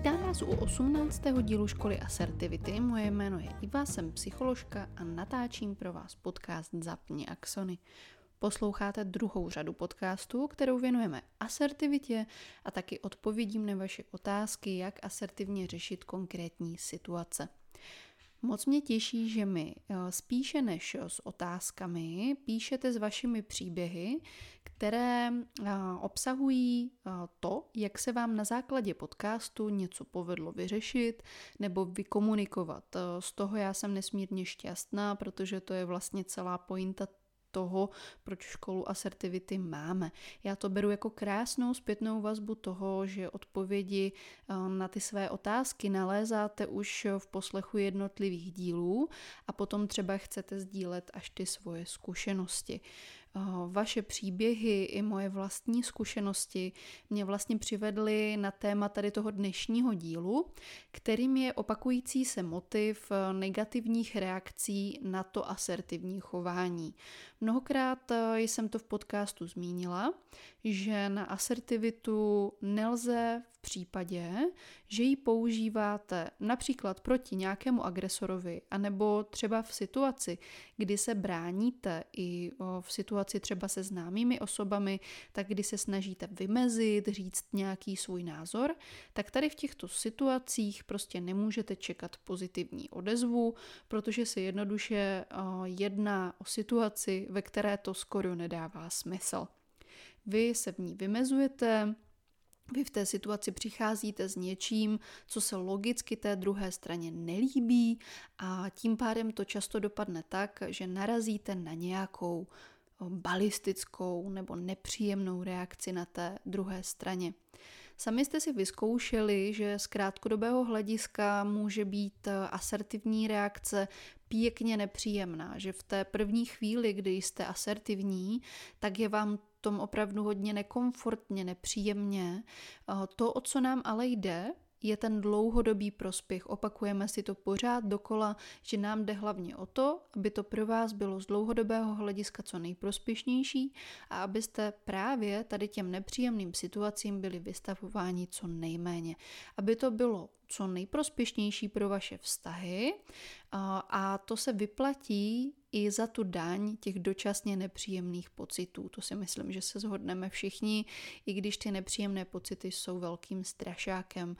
Vítám vás u 18. dílu školy Assertivity. Moje jméno je Iva, jsem psycholožka a natáčím pro vás podcast Zapni Axony. Posloucháte druhou řadu podcastů, kterou věnujeme asertivitě a taky odpovědím na vaše otázky, jak asertivně řešit konkrétní situace. Moc mě těší, že mi eh, spíše než s otázkami píšete s vašimi příběhy, které eh, obsahují eh, to, jak se vám na základě podcastu něco povedlo vyřešit nebo vykomunikovat. Z toho já jsem nesmírně šťastná, protože to je vlastně celá pointa toho, proč školu asertivity máme. Já to beru jako krásnou zpětnou vazbu toho, že odpovědi eh, na ty své otázky nalézáte už v poslechu jednotlivých dílů a potom třeba chcete sdílet až ty svoje zkušenosti. Eh, vaše příběhy i moje vlastní zkušenosti mě vlastně přivedly na téma tady toho dnešního dílu, kterým je opakující se motiv eh, negativních reakcí na to asertivní chování. Mnohokrát eh, jsem to v podcastu zmínila, že na asertivitu nelze v případě, že ji používáte například proti nějakému agresorovi, anebo třeba v situaci, kdy se bráníte i v situaci třeba se známými osobami, tak kdy se snažíte vymezit, říct nějaký svůj názor, tak tady v těchto situacích prostě nemůžete čekat pozitivní odezvu, protože se jednoduše jedná o situaci, ve které to skoro nedává smysl. Vy se v ní vymezujete, vy v té situaci přicházíte s něčím, co se logicky té druhé straně nelíbí a tím pádem to často dopadne tak, že narazíte na nějakou balistickou nebo nepříjemnou reakci na té druhé straně. Sami jste si vyzkoušeli, že z krátkodobého hlediska může být asertivní reakce pěkně nepříjemná, že v té první chvíli, kdy jste asertivní, tak je vám tom opravdu hodně nekomfortně, nepříjemně. To, o co nám ale jde, je ten dlouhodobý prospěch. Opakujeme si to pořád dokola, že nám jde hlavně o to, aby to pro vás bylo z dlouhodobého hlediska co nejprospěšnější a abyste právě tady těm nepříjemným situacím byli vystavováni co nejméně. Aby to bylo co nejprospěšnější pro vaše vztahy a to se vyplatí i za tu daň těch dočasně nepříjemných pocitů. To si myslím, že se zhodneme všichni, i když ty nepříjemné pocity jsou velkým strašákem.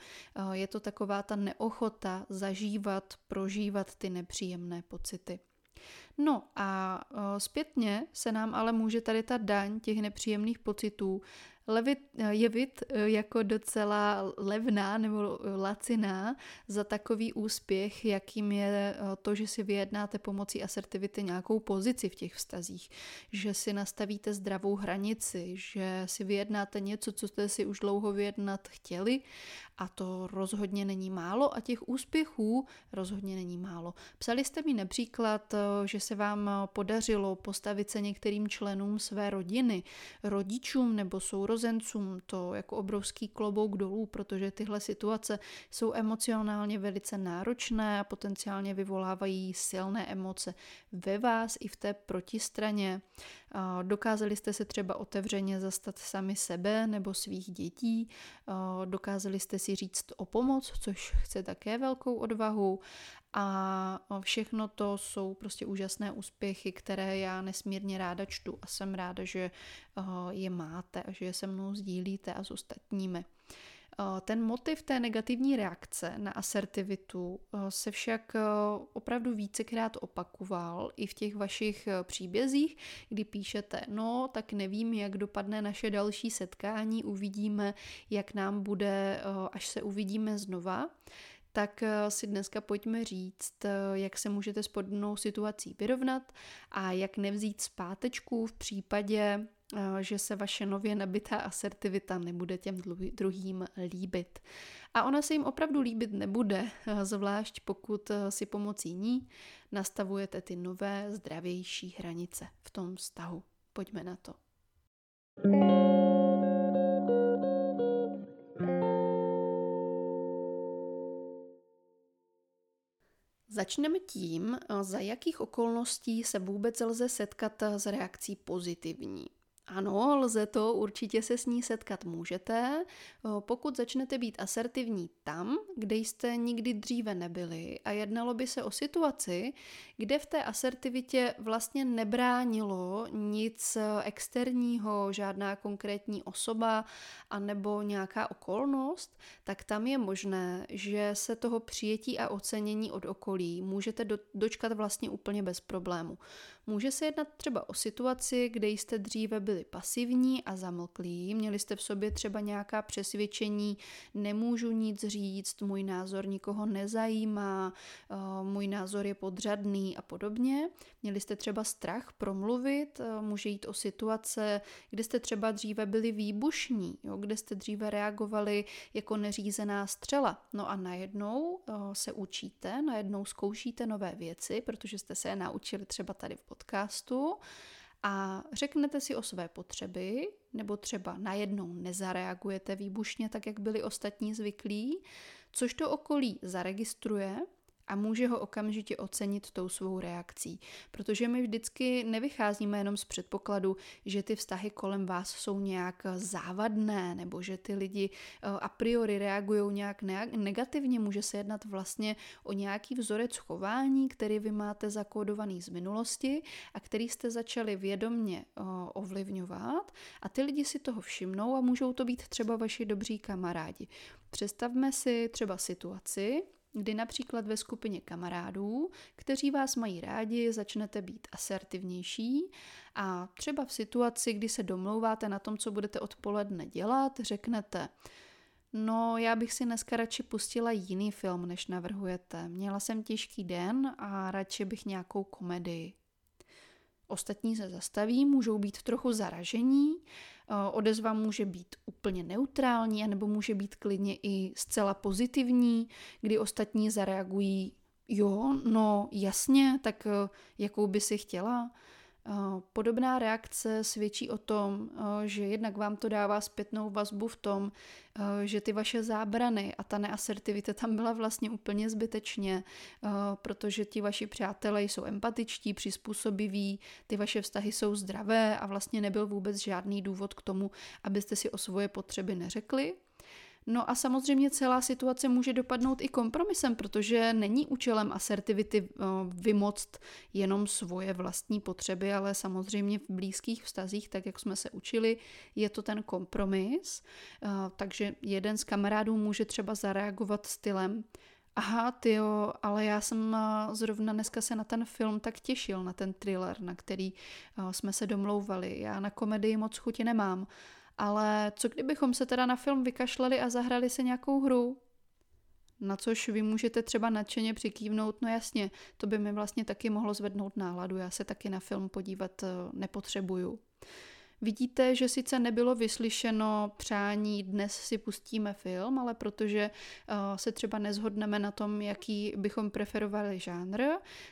Je to taková ta neochota zažívat, prožívat ty nepříjemné pocity. No a zpětně se nám ale může tady ta daň těch nepříjemných pocitů levit, jevit eh, jako docela levná nebo laciná za takový úspěch, jakým je eh, to, že si vyjednáte pomocí asertivity nějakou pozici v těch vztazích, že si nastavíte zdravou hranici, že si vyjednáte něco, co jste si už dlouho vyjednat chtěli a to rozhodně není málo a těch úspěchů rozhodně není málo. Psali jste mi například, eh, že se vám podařilo postavit se některým členům své rodiny, rodičům nebo sourozencům, to jako obrovský klobouk dolů, protože tyhle situace jsou emocionálně velice náročné a potenciálně vyvolávají silné emoce ve vás i v té protistraně. Dokázali jste se třeba otevřeně zastat sami sebe nebo svých dětí, dokázali jste si říct o pomoc, což chce také velkou odvahu a všechno to jsou prostě úžasné úspěchy, které já nesmírně ráda čtu a jsem ráda, že je máte a že je se mnou sdílíte a s ostatními. Ten motiv té negativní reakce na asertivitu se však opravdu vícekrát opakoval i v těch vašich příbězích, kdy píšete, no tak nevím, jak dopadne naše další setkání, uvidíme, jak nám bude, až se uvidíme znova. Tak si dneska pojďme říct, jak se můžete s podobnou situací vyrovnat a jak nevzít zpátečku v případě, Eh, že se vaše nově nabitá asertivita nebude těm druhým líbit. A ona se jim opravdu líbit nebude, eh, zvlášť pokud eh, si pomocí ní nastavujete ty nové, zdravější hranice v tom vztahu. Pojďme na to. Začneme tím, za jakých okolností se vůbec lze setkat s reakcí pozitivní. Ano, lze to, určitě se s ní setkat můžete. Pokud začnete být asertivní tam, kde jste nikdy dříve nebyli a jednalo by se o situaci, kde v té asertivitě vlastně nebránilo nic externího, žádná konkrétní osoba anebo nějaká okolnost, tak tam je možné, že se toho přijetí a ocenění od okolí můžete do, dočkat vlastně úplně bez problému. Může se jednat třeba o situaci, kde jste dříve byli pasivní a zamlklí, měli jste v sobě třeba nějaká přesvědčení, nemůžu nic říct, můj názor nikoho nezajímá, eh, můj názor je podřadný a podobně. Měli jste třeba strach promluvit, eh, může jít o situace, kde jste třeba dříve byli výbušní, jo, kde jste dříve reagovali jako neřízená střela. No a najednou eh, se učíte, najednou zkoušíte nové věci, protože jste se je naučili třeba tady v podcastu a řeknete si o své potřeby, nebo třeba najednou nezareagujete výbušně tak, jak byli ostatní zvyklí, což to okolí zaregistruje a může ho okamžitě ocenit tou svou reakcí. Protože my vždycky nevycházíme jenom z předpokladu, že ty vztahy kolem vás jsou nějak závadné nebo že ty lidi eh, a priori reagují nějak negativně. Může se jednat vlastně o nějaký vzorec chování, který vy máte zakódovaný z minulosti a který jste začali vědomně eh, ovlivňovat a ty lidi si toho všimnou a můžou to být třeba vaši dobří kamarádi. Představme si třeba situaci, kdy například ve skupině kamarádů, kteří vás mají rádi, začnete být asertivnější a třeba v situaci, kdy se domlouváte na tom, co budete odpoledne dělat, řeknete No, já bych si dneska radši pustila jiný film, než navrhujete. Měla jsem těžký den a radši bych nějakou komedii. Ostatní se zastaví, můžou být trochu zaražení, eh, odezva může být úplně neutrální, anebo může být klidně i zcela pozitivní, kdy ostatní zareagují, jo, no jasně, tak eh, jakou by si chtěla. Eh, podobná reakce svědčí o tom, eh, že jednak vám to dává zpětnou vazbu v tom, eh, že ty vaše zábrany a ta neasertivita tam byla vlastně úplně zbytečně, protože ti vaši přátelé jsou empatičtí, přizpůsobiví, ty vaše vztahy jsou zdravé a vlastně nebyl vůbec žádný důvod k tomu, abyste si o svoje potřeby neřekli. No a samozřejmě celá situace může dopadnout i kompromisem, protože není účelem asertivity eh, vymoct jenom svoje vlastní potřeby, ale samozřejmě v blízkých vztazích, tak jak jsme se učili, je to ten kompromis. Eh, takže jeden z kamarádů může třeba zareagovat stylem, Aha, ty jo, ale já jsem eh, zrovna dneska se na ten film tak těšil, na ten thriller, na který jsme se domlouvali. Já na komedii moc chuti nemám. Ale co kdybychom se teda na film vykašlali a zahrali se nějakou hru? Na což vy můžete třeba nadšeně přikývnout, no jasně, to by mi vlastně taky mohlo zvednout náladu, já se taky na film podívat eh, nepotřebuju. Vidíte, že sice nebylo vyslyšeno přání, dnes si pustíme film, ale protože uh, se třeba nezhodneme na tom, jaký bychom preferovali žánr,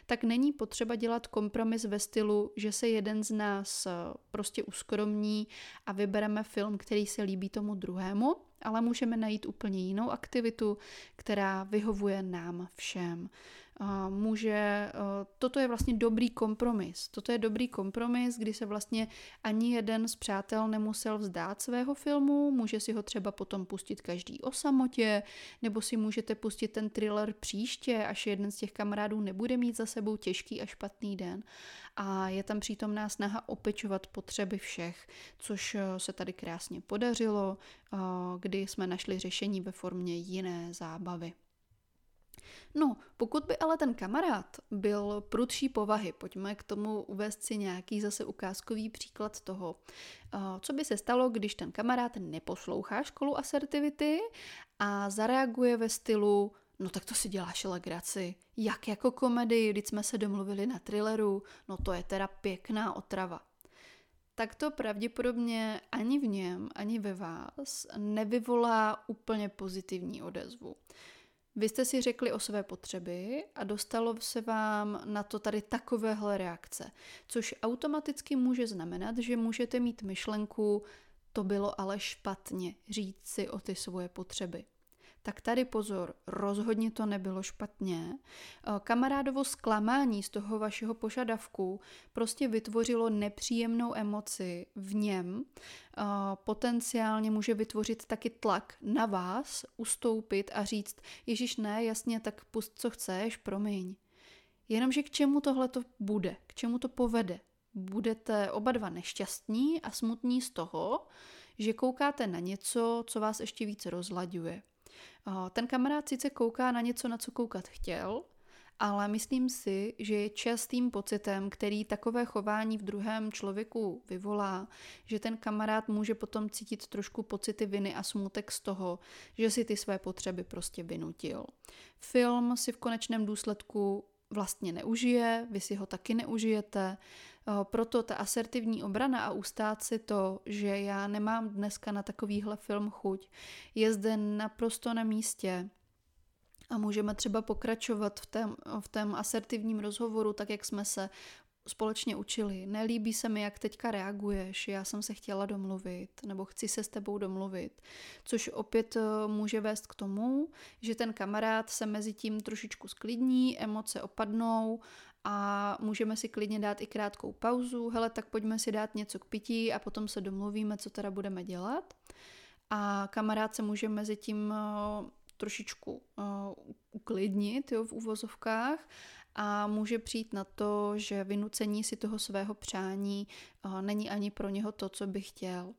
tak není potřeba dělat kompromis ve stylu, že se jeden z nás uh, prostě uskromní a vybereme film, který se líbí tomu druhému, ale můžeme najít úplně jinou aktivitu, která vyhovuje nám všem může, toto je vlastně dobrý kompromis. Toto je dobrý kompromis, kdy se vlastně ani jeden z přátel nemusel vzdát svého filmu, může si ho třeba potom pustit každý o samotě, nebo si můžete pustit ten thriller příště, až jeden z těch kamarádů nebude mít za sebou těžký a špatný den. A je tam přítomná snaha opečovat potřeby všech, což se tady krásně podařilo, kdy jsme našli řešení ve formě jiné zábavy. No, pokud by ale ten kamarád byl prudší povahy, pojďme k tomu uvést si nějaký zase ukázkový příklad toho, eh, co by se stalo, když ten kamarád neposlouchá školu asertivity a zareaguje ve stylu No tak to si děláš legraci. Jak jako komedii, když jsme se domluvili na thrilleru, no to je teda pěkná otrava. Tak to pravděpodobně ani v něm, ani ve vás nevyvolá úplně pozitivní odezvu. Vy jste si řekli o své potřeby a dostalo se vám na to tady takovéhle reakce, což automaticky může znamenat, že můžete mít myšlenku, to bylo ale špatně, říct si o ty svoje potřeby. Tak tady pozor, rozhodně to nebylo špatně. Eh, kamarádovo zklamání z toho vašeho požadavku prostě vytvořilo nepříjemnou emoci v něm. Eh, potenciálně může vytvořit taky tlak na vás, ustoupit a říct, Ježíš ne, jasně, tak pust, co chceš, promiň. Jenomže k čemu tohle to bude, k čemu to povede? Budete oba dva nešťastní a smutní z toho, že koukáte na něco, co vás ještě více rozlaďuje. Ten kamarád sice kouká na něco, na co koukat chtěl, ale myslím si, že je častým pocitem, který takové chování v druhém člověku vyvolá, že ten kamarád může potom cítit trošku pocity viny a smutek z toho, že si ty své potřeby prostě vynutil. Film si v konečném důsledku vlastně neužije, vy si ho taky neužijete, proto ta asertivní obrana a ustát si to, že já nemám dneska na takovýhle film chuť, je zde naprosto na místě a můžeme třeba pokračovat v tém, v tém asertivním rozhovoru, tak jak jsme se společně učili. Nelíbí se mi, jak teďka reaguješ, já jsem se chtěla domluvit, nebo chci se s tebou domluvit. Což opět eh, může vést k tomu, že ten kamarád se mezi tím trošičku sklidní, emoce opadnou a můžeme si klidně dát i krátkou pauzu. Hele, tak pojďme si dát něco k pití a potom se domluvíme, co teda budeme dělat. A kamarád se může mezi tím eh, trošičku uh, uklidnit jo, v úvozovkách a může přijít na to, že vynucení si toho svého přání uh, není ani pro něho to, co by chtěl.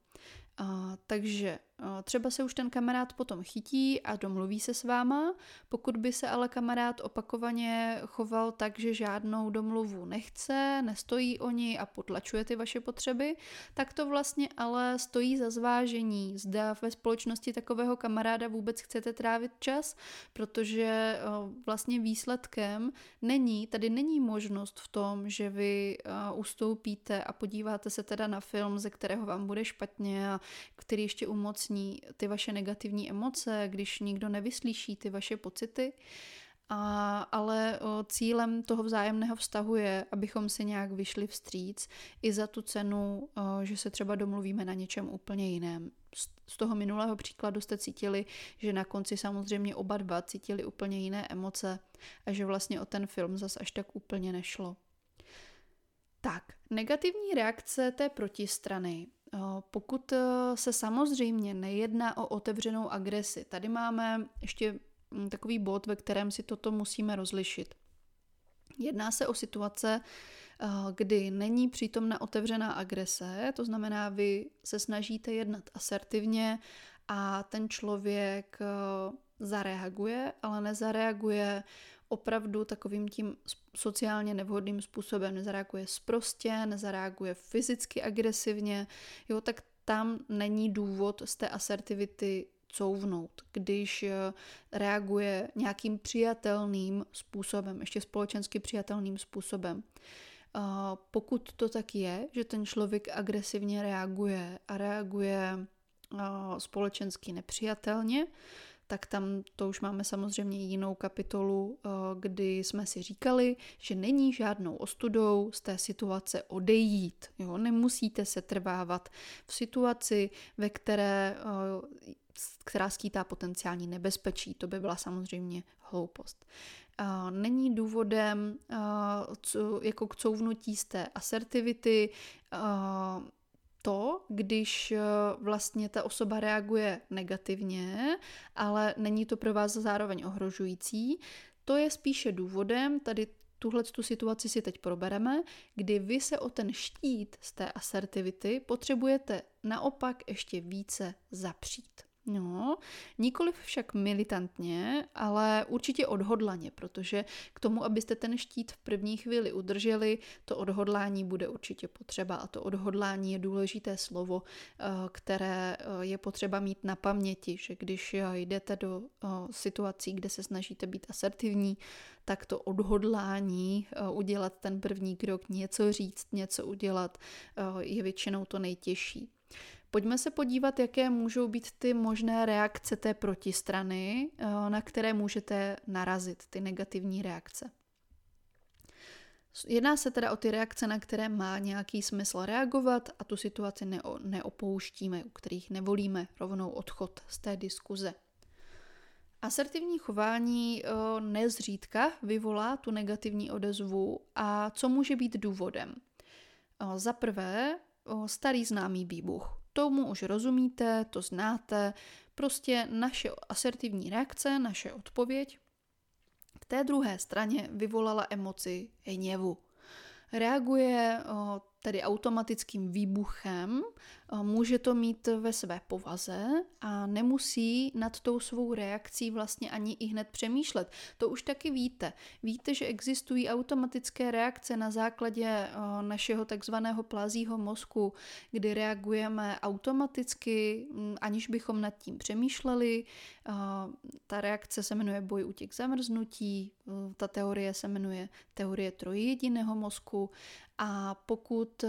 Uh, takže Třeba se už ten kamarád potom chytí a domluví se s váma, pokud by se ale kamarád opakovaně choval tak, že žádnou domluvu nechce, nestojí o ní a potlačuje ty vaše potřeby, tak to vlastně ale stojí za zvážení, zda ve společnosti takového kamaráda vůbec chcete trávit čas, protože vlastně výsledkem není, tady není možnost v tom, že vy ustoupíte a podíváte se teda na film, ze kterého vám bude špatně a který ještě umocní ty vaše negativní emoce, když nikdo nevyslyší ty vaše pocity. A, ale o, cílem toho vzájemného vztahu je, abychom si nějak vyšli vstříc i za tu cenu, o, že se třeba domluvíme na něčem úplně jiném. Z, toho minulého příkladu jste cítili, že na konci samozřejmě oba dva cítili úplně jiné emoce a že vlastně o ten film zas až tak úplně nešlo. Tak, negativní reakce té protistrany pokud eh, se samozřejmě nejedná o otevřenou agresi, tady máme ještě mm, takový bod, ve kterém si toto musíme rozlišit. Jedná se o situace, eh, kdy není přítomna otevřená agrese, to znamená, vy se snažíte jednat asertivně a ten člověk zareaguje, ale nezareaguje opravdu takovým tím sociálně nevhodným způsobem, nezareaguje sprostě, nezareaguje fyzicky agresivně, jo, tak tam není důvod z té asertivity couvnout, když eh, reaguje nějakým přijatelným způsobem, ještě společensky přijatelným způsobem. Pokud to tak je, že ten člověk agresivně reaguje a reaguje společensky nepřijatelně, tak tam to už máme samozřejmě jinou kapitolu, eh, kdy jsme si říkali, že není žádnou ostudou z té situace odejít. Jo? Nemusíte se trvávat v situaci, ve které eh, která skýtá potenciální nebezpečí. To by byla samozřejmě hloupost. Eh, není důvodem jako k couvnutí z té asertivity, to, když eh, vlastně ta osoba reaguje negativně, ale není to pro vás zároveň ohrožující, to je spíše důvodem, tady tuhle tu situaci si teď probereme, kdy vy se o ten štít z té asertivity potřebujete naopak ještě více zapřít. No, nikoliv však militantně, ale určitě odhodlaně, protože k tomu, abyste ten štít v první chvíli udrželi, to odhodlání bude určitě potřeba a to odhodlání je důležité slovo, eh, které eh, je potřeba mít na paměti, že když eh, jdete do situací, kde se snažíte být asertivní, tak to odhodlání udělat ten první krok, něco říct, něco udělat, je většinou to nejtěžší. Pojďme se podívat, jaké můžou být ty možné reakce té protistrany, eh, na které můžete narazit, ty negativní reakce. Jedná se teda o ty reakce, na které má nějaký smysl reagovat a tu situaci neopouštíme, u kterých nevolíme rovnou odchod z té diskuze. Asertivní chování nezřídka vyvolá tu negativní odezvu a co může být důvodem? Za prvé, starý známý výbuch. Tomu už rozumíte, to znáte, prostě naše asertivní reakce, naše odpověď k té druhé straně vyvolala emoci hněvu. Reaguje tedy automatickým výbuchem, může to mít ve své povaze a nemusí nad tou svou reakcí vlastně ani i hned přemýšlet. To už taky víte. Víte, že existují automatické reakce na základě našeho takzvaného plazího mozku, kdy reagujeme automaticky, aniž bychom nad tím přemýšleli. Ta reakce se jmenuje boj útěk zamrznutí, ta teorie se jmenuje teorie trojjediného mozku a pokud eh,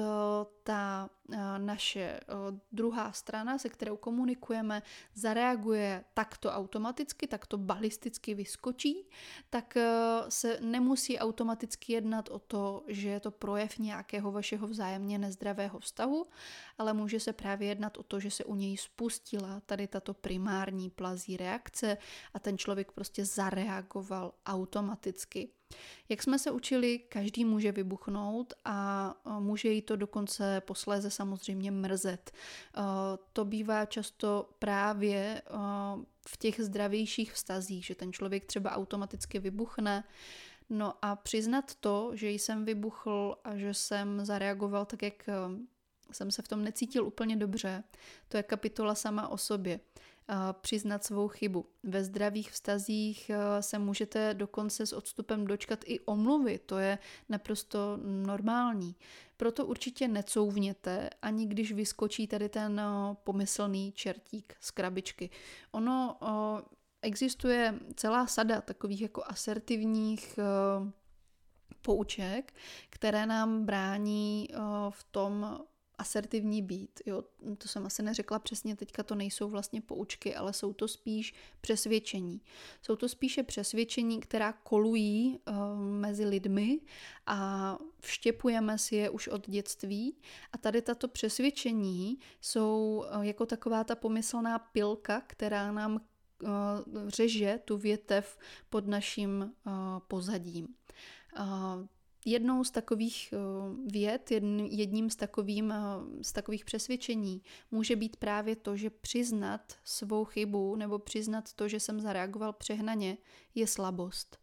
ta naše druhá strana, se kterou komunikujeme, zareaguje takto automaticky, takto balisticky vyskočí, tak se nemusí automaticky jednat o to, že je to projev nějakého vašeho vzájemně nezdravého vztahu, ale může se právě jednat o to, že se u něj spustila tady tato primární plazí reakce a ten člověk prostě zareagoval automaticky. Jak jsme se učili, každý může vybuchnout a může jí to dokonce posléze samozřejmě mrzet. To bývá často právě v těch zdravějších vztazích, že ten člověk třeba automaticky vybuchne, No a přiznat to, že jsem vybuchl a že jsem zareagoval tak, jak jsem se v tom necítil úplně dobře, to je kapitola sama o sobě přiznat svou chybu. Ve zdravých vztazích se můžete dokonce s odstupem dočkat i omluvy, to je naprosto normální. Proto určitě necouvněte, ani když vyskočí tady ten pomyslný čertík z krabičky. Ono existuje celá sada takových jako asertivních pouček, které nám brání v tom asertivní být. Jo, to jsem asi neřekla přesně, teďka to nejsou vlastně poučky, ale jsou to spíš přesvědčení. Jsou to spíše přesvědčení, která kolují uh, mezi lidmi a vštěpujeme si je už od dětství. A tady tato přesvědčení jsou uh, jako taková ta pomyslná pilka, která nám uh, řeže tu větev pod naším pozadím. Jednou z takových eh, věd, jedním z, takovým, eh, z takových přesvědčení může být právě to, že přiznat svou chybu nebo přiznat to, že jsem zareagoval přehnaně, je slabost.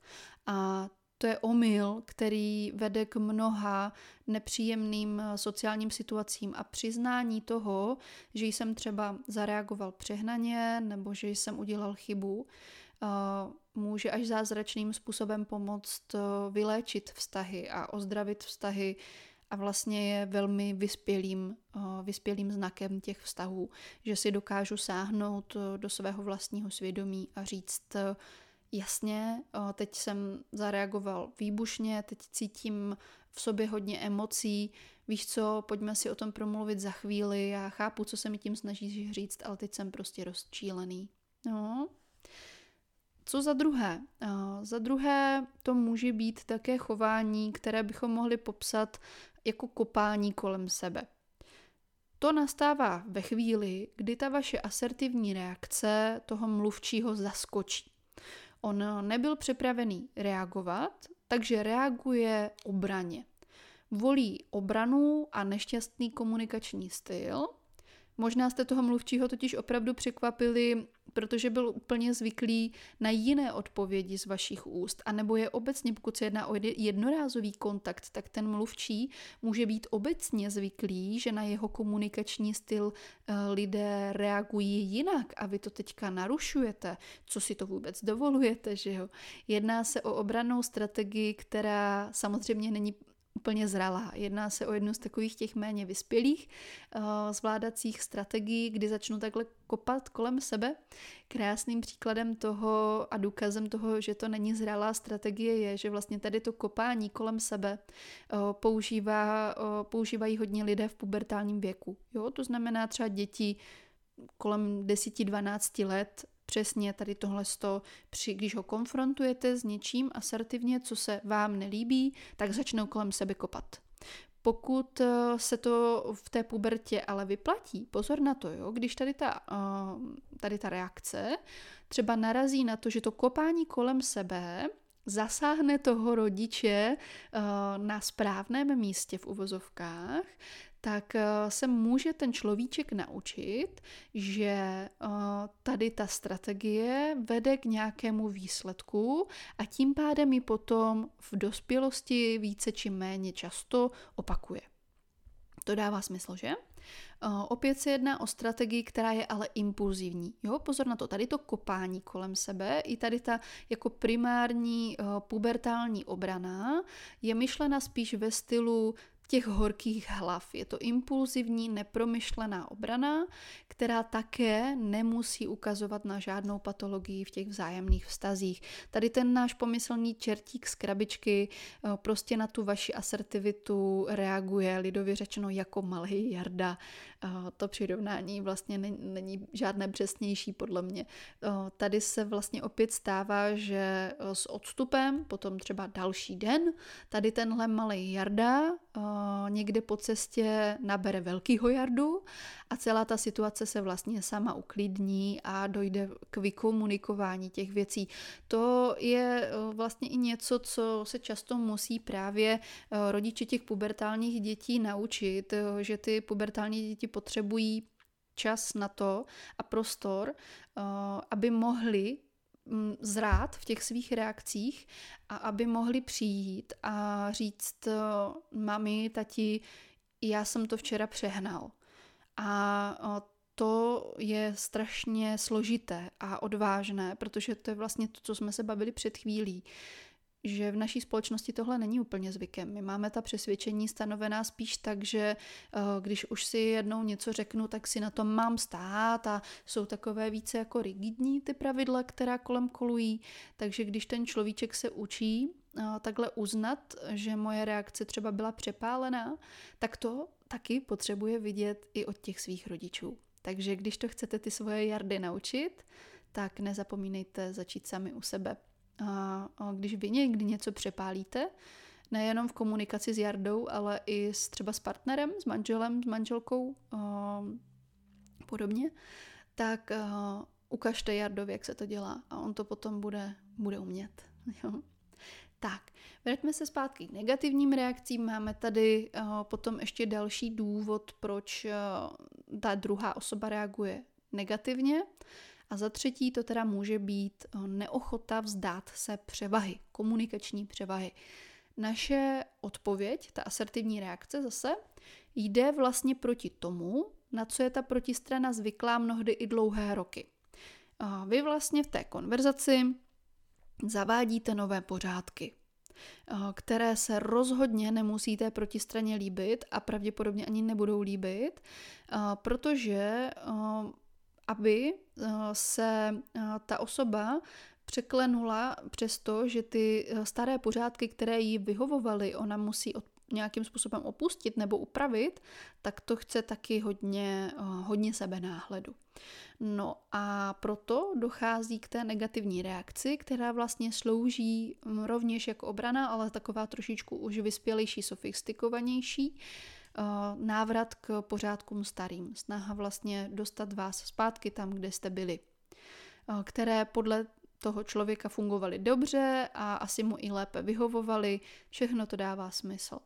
A to je omyl, který vede k mnoha nepříjemným eh, sociálním situacím a přiznání toho, že jsem třeba zareagoval přehnaně nebo že jsem udělal chybu, může až zázračným způsobem pomoct eh, vyléčit vztahy a ozdravit vztahy a vlastně je velmi vyspělým, eh, vyspělým znakem těch vztahů, že si dokážu sáhnout eh, do svého vlastního svědomí a říct jasně, teď jsem zareagoval výbušně, teď cítím v sobě hodně emocí, víš co, pojďme si o tom promluvit za chvíli, já chápu, co se mi tím snažíš říct, ale teď jsem prostě rozčílený. No, co za druhé? Za druhé to může být také chování, které bychom mohli popsat jako kopání kolem sebe. To nastává ve chvíli, kdy ta vaše asertivní reakce toho mluvčího zaskočí. On nebyl připravený reagovat, takže reaguje obraně. Volí obranu a nešťastný komunikační styl. Možná jste toho mluvčího totiž opravdu překvapili protože byl úplně zvyklý na jiné odpovědi z vašich úst. A nebo je obecně, pokud se jedná o jednorázový kontakt, tak ten mluvčí může být obecně zvyklý, že na jeho komunikační styl eh, lidé reagují jinak a vy to teďka narušujete. Co si to vůbec dovolujete, že jo? Jedná se o obranou strategii, která samozřejmě není úplně zralá. Jedná se o jednu z takových těch méně vyspělých uh, zvládacích strategií, kdy začnu takhle kopat kolem sebe. Krásným příkladem toho a důkazem toho, že to není zralá strategie, je, že vlastně tady to kopání kolem sebe uh, používá, uh, používají hodně lidé v pubertálním věku. Jo? To znamená třeba děti kolem 10-12 let přesně tady tohle sto, při, když ho konfrontujete s něčím asertivně, co se vám nelíbí, tak začnou kolem sebe kopat. Pokud eh, se to v té pubertě ale vyplatí, pozor na to, jo, když tady ta, eh, tady ta reakce, třeba narazí na to, že to kopání kolem sebe zasáhne toho rodiče uh, na správném místě v uvozovkách, tak uh, se může ten človíček naučit, že uh, tady ta strategie vede k nějakému výsledku a tím pádem ji potom v dospělosti více či méně často opakuje. To dává smysl, že? Uh, opět se jedná o strategii, která je ale impulzivní. Jo, pozor na to, tady to kopání kolem sebe, i tady ta jako primární pubertální obrana je myšlena spíš ve stylu těch horkých hlav. Je to impulzivní, nepromyšlená obrana, která také nemusí ukazovat na žádnou patologii v těch vzájemných vztazích. Tady ten náš pomyslný čertík z krabičky eh, prostě na tu vaši asertivitu reaguje, lidově řečeno jako malý jarda. Eh, to přirovnání vlastně není žádné přesnější podle mě. Eh, tady se vlastně opět stává, že s odstupem, potom třeba další den, tady tenhle malý jarda někde po cestě nabere velkýho jardu a celá ta situace se vlastně sama uklidní a dojde k vykomunikování těch věcí. To je eh, vlastně i něco, co se často musí právě eh, rodiče těch pubertálních dětí naučit, eh, že ty pubertální děti potřebují čas na to a prostor, aby mohli zrát v těch svých reakcích a aby mohli přijít a říct mami, tati, já jsem to včera přehnal. A to je strašně složité a odvážné, protože to je vlastně to, co jsme se bavili před chvílí že v naší společnosti tohle není úplně zvykem. My máme ta přesvědčení stanovená spíš tak, že eh, když už si jednou něco řeknu, tak si na tom mám stát a jsou takové více jako rigidní ty pravidla, která kolem kolují. Takže když ten človíček se učí eh, takhle uznat, že moje reakce třeba byla přepálená, tak to taky potřebuje vidět i od těch svých rodičů. Takže když to chcete ty svoje jardy naučit, tak nezapomínejte začít sami u sebe. A, když vy někdy něco přepálíte, nejenom v komunikaci s Jardou, ale i s, třeba s partnerem, s manželem, s manželkou, a, podobně, tak a, ukažte Jardovi, jak se to dělá a on to potom bude, bude umět. Jo? Tak, vraťme se zpátky k negativním reakcím. Máme tady uh, potom ještě další důvod, proč uh, ta druhá osoba reaguje negativně. A za třetí to teda může být uh, neochota vzdát se převahy, komunikační převahy. Naše odpověď, ta asertivní reakce zase, jde vlastně proti tomu, na co je ta protistrana zvyklá mnohdy i dlouhé roky. Vy vlastně v té konverzaci zavádíte nové pořádky, eh, které se rozhodně nemusí té protistraně líbit a pravděpodobně ani nebudou líbit, eh, protože eh, aby se ta osoba překlenula přesto, že ty staré pořádky, které jí vyhovovaly, ona musí od nějakým způsobem opustit nebo upravit, tak to chce taky hodně, hodně sebe náhledu. No a proto dochází k té negativní reakci, která vlastně slouží mm, rovněž jako obrana, ale taková trošičku už vyspělejší, sofistikovanější, eh, návrat k pořádkům starým. Snaha vlastně dostat vás zpátky tam, kde jste byli, eh, které podle toho člověka fungovaly dobře a asi mu i lépe vyhovovaly, všechno to dává smysl.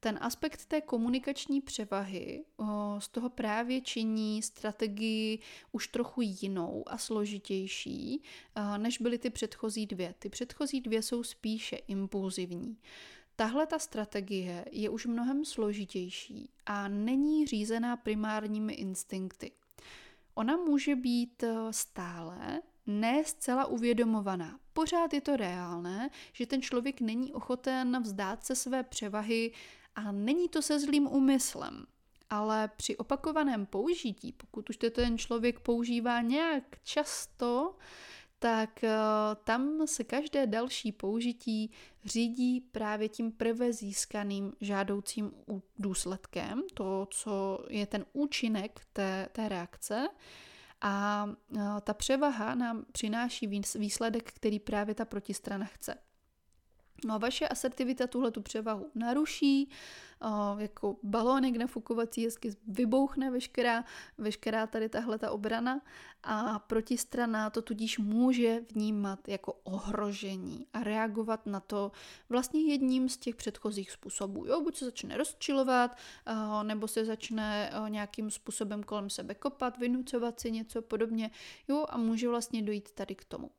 Ten aspekt té komunikační převahy o, z toho právě činí strategii už trochu jinou a složitější, než byly ty předchozí dvě. Ty předchozí dvě jsou spíše impulzivní. Tahle ta strategie je už mnohem složitější a není řízená primárními instinkty. Ona může být stále, ne zcela uvědomovaná. Pořád je to reálné, že ten člověk není ochoten vzdát se své převahy a není to se zlým úmyslem. Ale při opakovaném použití, pokud už to ten člověk používá nějak často, tak uh, tam se každé další použití řídí právě tím prve získaným žádoucím důsledkem, to, co je ten účinek té, té reakce. A uh, ta převaha nám přináší výsledek, který právě ta protistrana chce. No a vaše asertivita tuhle tu převahu naruší, jako balónek nafukovací hezky vybouchne veškerá, veškerá tady tahle ta obrana a protistrana to tudíž může vnímat jako ohrožení a reagovat na to vlastně jedním z těch předchozích způsobů. Jo, buď se začne rozčilovat, nebo se začne nějakým způsobem kolem sebe kopat, vynucovat si něco podobně, jo, a může vlastně dojít tady k tomu.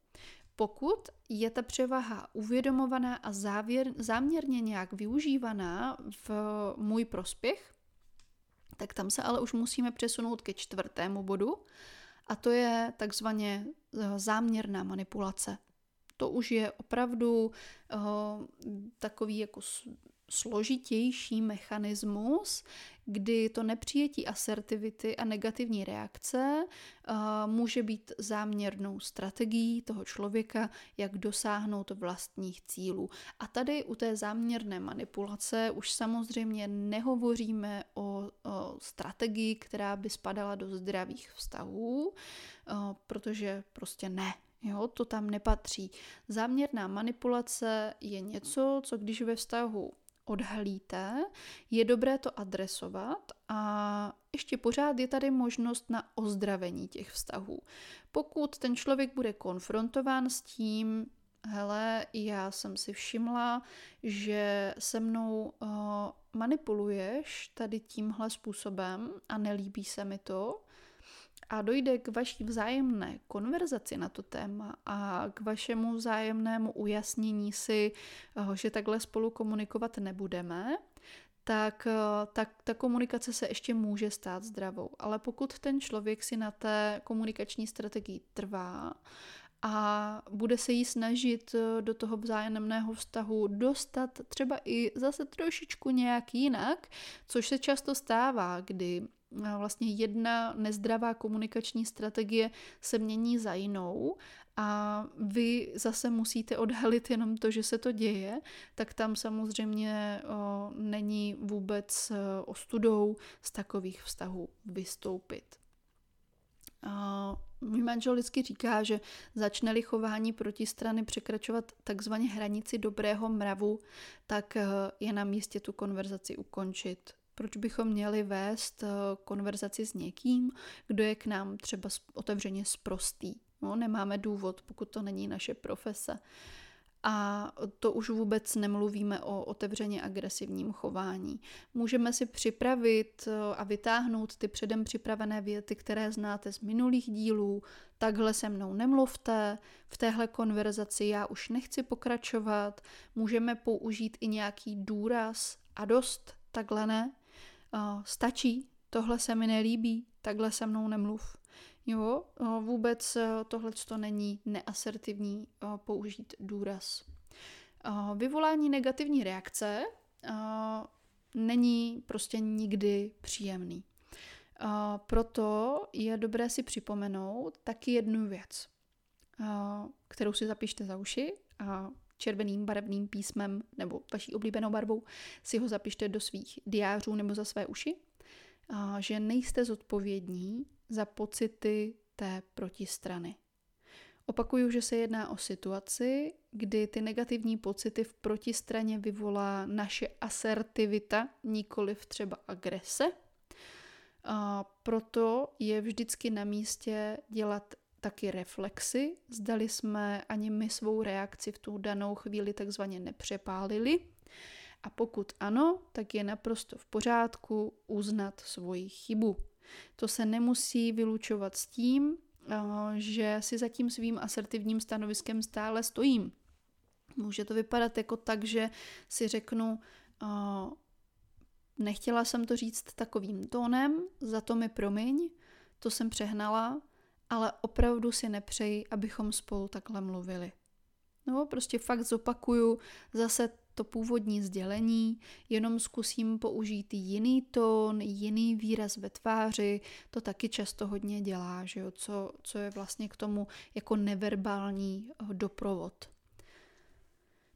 Pokud je ta převaha uvědomovaná a závěr, záměrně nějak využívaná v můj prospěch, tak tam se ale už musíme přesunout ke čtvrtému bodu a to je takzvaně eh, záměrná manipulace. To už je opravdu uh, takový jako složitější mechanismus, kdy to nepřijetí asertivity a negativní reakce uh, může být záměrnou strategií toho člověka, jak dosáhnout vlastních cílů. A tady u té záměrné manipulace už samozřejmě nehovoříme o, o strategii, která by spadala do zdravých vztahů, uh, protože prostě ne. Jo, to tam nepatří. Záměrná manipulace je něco, co když ve vztahu odhalíte, je dobré to adresovat a ještě pořád je tady možnost na ozdravení těch vztahů. Pokud ten člověk bude konfrontován s tím, hele, já jsem si všimla, že se mnou uh, manipuluješ tady tímhle způsobem a nelíbí se mi to, a dojde k vaší vzájemné konverzaci na to téma a k vašemu vzájemnému ujasnění si, eh, že takhle spolu komunikovat nebudeme, tak, eh, tak ta komunikace se ještě může stát zdravou. Ale pokud ten člověk si na té komunikační strategii trvá a bude se jí snažit eh, do toho vzájemného vztahu dostat třeba i zase trošičku nějak jinak, což se často stává, kdy vlastně jedna nezdravá komunikační strategie se mění za jinou a vy zase musíte odhalit jenom to, že se to děje, tak tam samozřejmě o, není vůbec ostudou z takových vztahů vystoupit. Můj manžel vždycky říká, že začne-li chování protistrany překračovat takzvaně hranici dobrého mravu, tak je na místě tu konverzaci ukončit proč bychom měli vést eh, konverzaci s někým, kdo je k nám třeba otevřeně sprostý. No, nemáme důvod, pokud to není naše profese. A to už vůbec nemluvíme o otevřeně agresivním chování. Můžeme si připravit eh, a vytáhnout ty předem připravené věty, které znáte z minulých dílů. Takhle se mnou nemluvte, v téhle konverzaci já už nechci pokračovat. Můžeme použít i nějaký důraz a dost, takhle ne stačí, tohle se mi nelíbí, takhle se mnou nemluv. Jo, vůbec e, tohle to není neasertivní e, použít důraz. Vyvolání negativní reakce není prostě nikdy příjemný. Proto je dobré si připomenout taky jednu věc, kterou si zapište za uši a červeným barevným písmem nebo vaší oblíbenou barvou, si ho zapište do svých diářů nebo za své uši, že nejste zodpovědní za pocity té protistrany. Opakuju, že se jedná o situaci, kdy ty negativní pocity v protistraně vyvolá naše asertivita, nikoliv třeba agrese. A proto je vždycky na místě dělat taky reflexy, zdali jsme ani my svou reakci v tu danou chvíli takzvaně nepřepálili. A pokud ano, tak je naprosto v pořádku uznat svoji chybu. To se nemusí vylučovat s tím, eh, že si za tím svým asertivním stanoviskem stále stojím. Může to vypadat jako tak, že si řeknu, eh, nechtěla jsem to říct takovým tónem, za to mi promiň, to jsem přehnala, ale opravdu si nepřeji, abychom spolu takhle mluvili. No, prostě fakt zopakuju zase to původní sdělení, jenom zkusím použít jiný tón, jiný výraz ve tváři, to taky často hodně dělá, že jo? Co, co je vlastně k tomu jako neverbální eh, doprovod.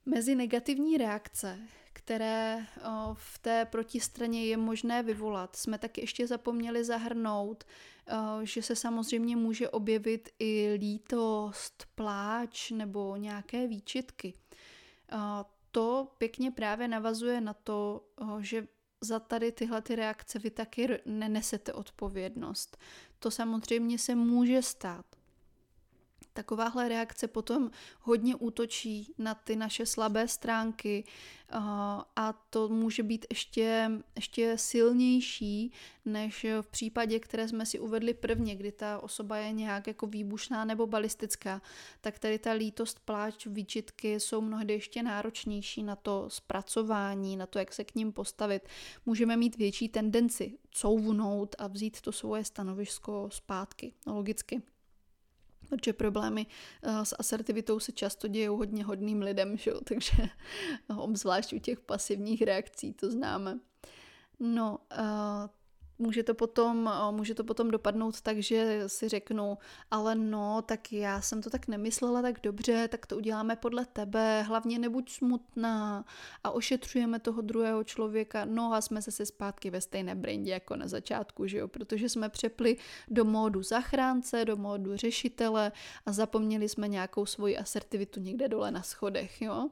Mezi negativní reakce, které v té protistraně je možné vyvolat, jsme taky ještě zapomněli zahrnout že se samozřejmě může objevit i lítost, pláč nebo nějaké výčitky. To pěkně právě navazuje na to, že za tady tyhle ty reakce vy taky nenesete odpovědnost. To samozřejmě se může stát. Takováhle reakce potom hodně útočí na ty naše slabé stránky a to může být ještě, ještě silnější, než v případě, které jsme si uvedli prvně, kdy ta osoba je nějak jako výbušná nebo balistická, tak tady ta lítost, pláč, výčitky jsou mnohdy ještě náročnější na to zpracování, na to, jak se k ním postavit. Můžeme mít větší tendenci couvnout a vzít to svoje stanovisko zpátky, logicky. Protože problémy eh, s asertivitou se často dějou hodně hodným lidem, že? takže obzvlášť u těch pasivních reakcí to známe. No, uh, může to potom, může to potom dopadnout tak, že si řeknu, ale no, tak já jsem to tak nemyslela tak dobře, tak to uděláme podle tebe, hlavně nebuď smutná a ošetřujeme toho druhého člověka, no a jsme zase zpátky ve stejné brindě jako na začátku, že jo, protože jsme přepli do módu zachránce, do módu řešitele a zapomněli jsme nějakou svoji asertivitu někde dole na schodech, jo.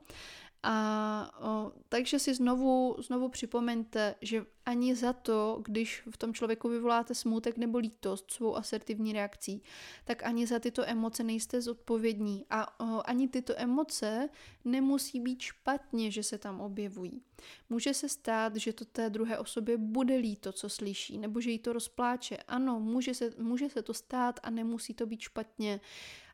A o, takže si znovu, znovu připomeňte, že ani za to, když v tom člověku vyvoláte smutek nebo lítost svou asertivní reakcí, tak ani za tyto emoce nejste zodpovědní. A o, ani tyto emoce nemusí být špatně, že se tam objevují. Může se stát, že to té druhé osobě bude líto, co slyší, nebo že jí to rozpláče. Ano, může se, může se to stát a nemusí to být špatně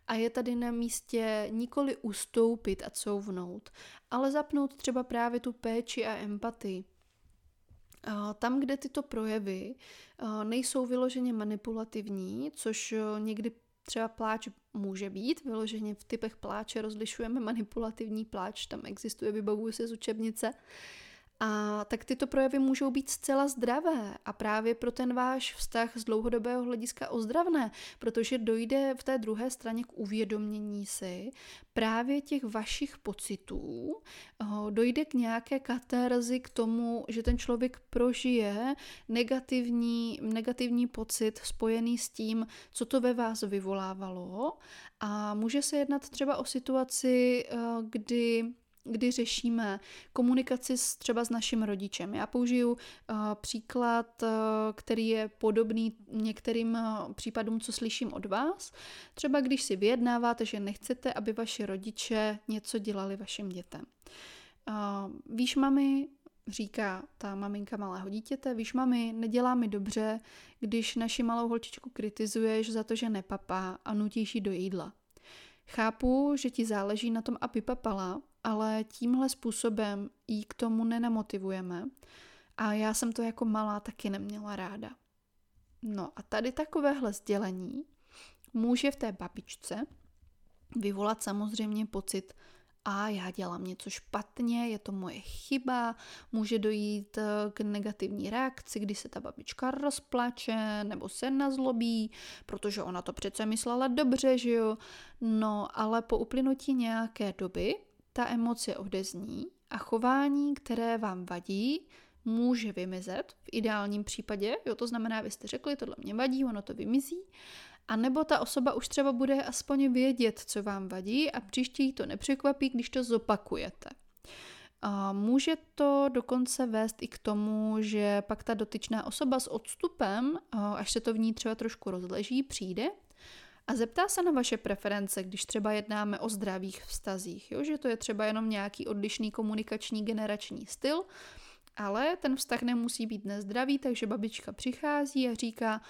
a je tady na místě nikoli ustoupit a couvnout, ale zapnout třeba právě tu péči a empatii. Tam, kde tyto projevy nejsou vyloženě manipulativní, což někdy třeba pláč může být, vyloženě v typech pláče rozlišujeme manipulativní pláč, tam existuje, vybavuju se z učebnice, a tak tyto projevy můžou být zcela zdravé a právě pro ten váš vztah z dlouhodobého hlediska ozdravné, protože dojde v té druhé straně k uvědomění si právě těch vašich pocitů, dojde k nějaké katarzi k tomu, že ten člověk prožije negativní, negativní pocit spojený s tím, co to ve vás vyvolávalo. A může se jednat třeba o situaci, kdy kdy řešíme komunikaci s, třeba s naším rodičem. Já použiju uh, příklad, uh, který je podobný některým uh, případům, co slyším od vás. Třeba když si vyjednáváte, že nechcete, aby vaši rodiče něco dělali vašim dětem. Uh, víš, mami, říká ta maminka malého dítěte, víš, mami, nedělá mi dobře, když naši malou holčičku kritizuješ za to, že nepapá a nutíš ji do jídla. Chápu, že ti záleží na tom, aby papala, ale tímhle způsobem jí k tomu nenamotivujeme a já jsem to jako malá taky neměla ráda. No a tady takovéhle sdělení může v té babičce vyvolat samozřejmě pocit, a já dělám něco špatně, je to moje chyba, může dojít eh, k negativní reakci, kdy se ta babička rozplače nebo se nazlobí, protože ona to přece myslela dobře, že jo. No, ale po uplynutí nějaké doby ta emoce odezní a chování, které vám vadí, může vymizet v ideálním případě, jo, to znamená, vy jste řekli, tohle mě vadí, ono to vymizí, a nebo ta osoba už třeba bude aspoň vědět, co vám vadí a příště jí to nepřekvapí, když to zopakujete. A může to dokonce vést i k tomu, že pak ta dotyčná osoba s odstupem, až se to v ní třeba trošku rozleží, přijde a zeptá se na vaše preference, když třeba jednáme o zdravých vztazích, jo? že to je třeba jenom nějaký odlišný komunikační generační styl, ale ten vztah nemusí být nezdravý, takže babička přichází a říká,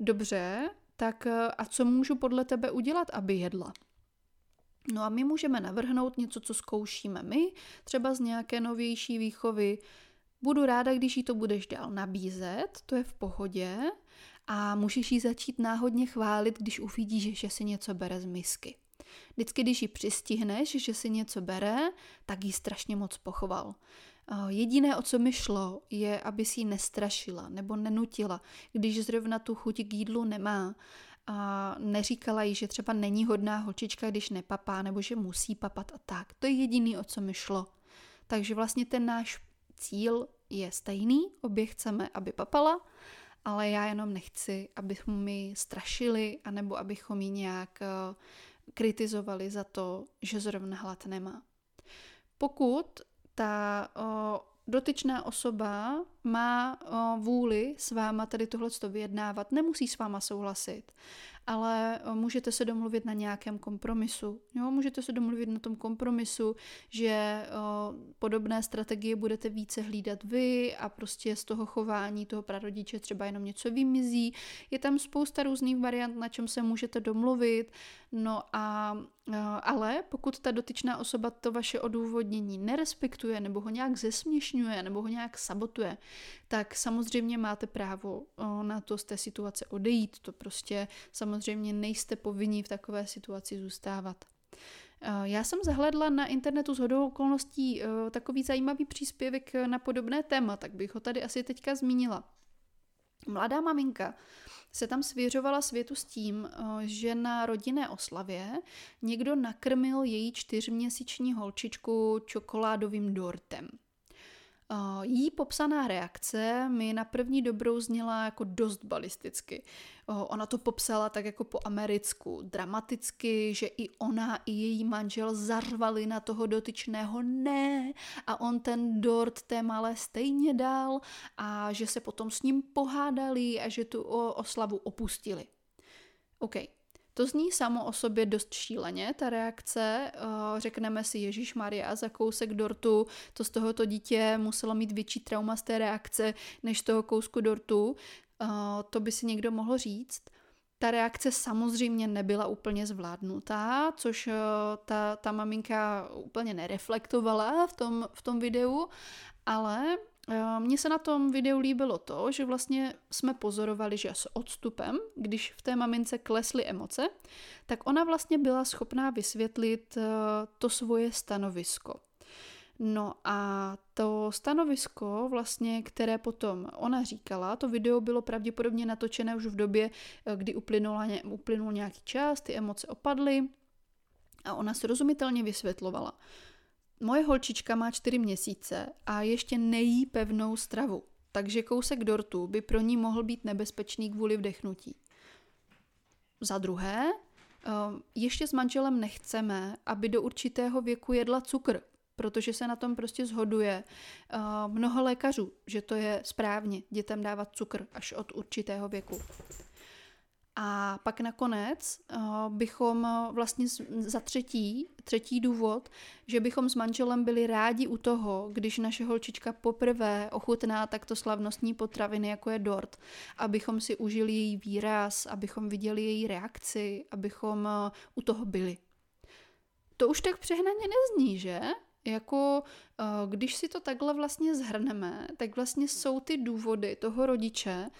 dobře, tak a co můžu podle tebe udělat, aby jedla? No a my můžeme navrhnout něco, co zkoušíme my, třeba z nějaké novější výchovy. Budu ráda, když jí to budeš dál nabízet, to je v pohodě, a můžeš jí začít náhodně chválit, když uvidíš, že si něco bere z misky. Vždycky, když ji přistihneš, že si něco bere, tak jí strašně moc pochoval. Jediné, o co mi šlo, je, aby si ji nestrašila nebo nenutila, když zrovna tu chuť k jídlu nemá. A neříkala jí, že třeba není hodná holčička, když nepapá, nebo že musí papat a tak. To je jediný, o co mi šlo. Takže vlastně ten náš cíl je stejný, obě chceme, aby papala, ale já jenom nechci, abychom mi strašili, anebo abychom ji nějak eh, kritizovali za to, že zrovna hlad nemá. Pokud ta o, dotyčná osoba má o, vůli s váma tady tohle vyjednávat, nemusí s váma souhlasit, ale můžete se domluvit na nějakém kompromisu. Jo? Můžete se domluvit na tom kompromisu, že o, podobné strategie budete více hlídat vy a prostě z toho chování toho prarodiče třeba jenom něco vymizí. Je tam spousta různých variant, na čem se můžete domluvit. No a ale pokud ta dotyčná osoba to vaše odůvodnění nerespektuje, nebo ho nějak zesměšňuje, nebo ho nějak sabotuje, tak samozřejmě máte právo na to z té situace odejít. To prostě samozřejmě nejste povinni v takové situaci zůstávat. Já jsem zahledla na internetu z hodou okolností takový zajímavý příspěvek na podobné téma, tak bych ho tady asi teďka zmínila. Mladá maminka se tam svěřovala světu s tím, eh, že na rodinné oslavě někdo nakrmil její čtyřměsíční holčičku čokoládovým dortem. Jí popsaná reakce mi na první dobrou zněla jako dost balisticky. Ona to popsala tak jako po americku, dramaticky, že i ona, i její manžel zarvali na toho dotyčného ne a on ten dort té malé stejně dal a že se potom s ním pohádali a že tu oslavu opustili. OK, to zní samo o sobě dost šíleně, ta reakce. Eh, řekneme si, Ježíš Maria, za kousek dortu, to z tohoto dítě muselo mít větší trauma z té reakce, než z toho kousku dortu. Eh, to by si někdo mohl říct. Ta reakce samozřejmě nebyla úplně zvládnutá, což eh, ta, ta maminka úplně nereflektovala v tom, v tom videu, ale mně se na tom videu líbilo to, že vlastně jsme pozorovali, že s odstupem, když v té mamince klesly emoce, tak ona vlastně byla schopná vysvětlit eh, to svoje stanovisko. No a to stanovisko, vlastně, které potom ona říkala, to video bylo pravděpodobně natočené už v době, eh, kdy uplynul nějaký čas, ty emoce opadly a ona srozumitelně vysvětlovala. Moje holčička má čtyři měsíce a ještě nejí pevnou stravu, takže kousek dortu by pro ní mohl být nebezpečný kvůli vdechnutí. Za druhé, ehm, ještě s manželem nechceme, aby do určitého věku jedla cukr, protože se na tom prostě zhoduje ehm, mnoho lékařů, že to je správně dětem dávat cukr až od určitého věku. A pak nakonec uh, bychom uh, vlastně za třetí, třetí důvod, že bychom s manželem byli rádi u toho, když naše holčička poprvé ochutná takto slavnostní potraviny, jako je dort, abychom si užili její výraz, abychom viděli její reakci, abychom uh, u toho byli. To už tak přehnaně nezní, že? Jako když si to takhle vlastně zhrneme, tak vlastně jsou ty důvody toho rodiče,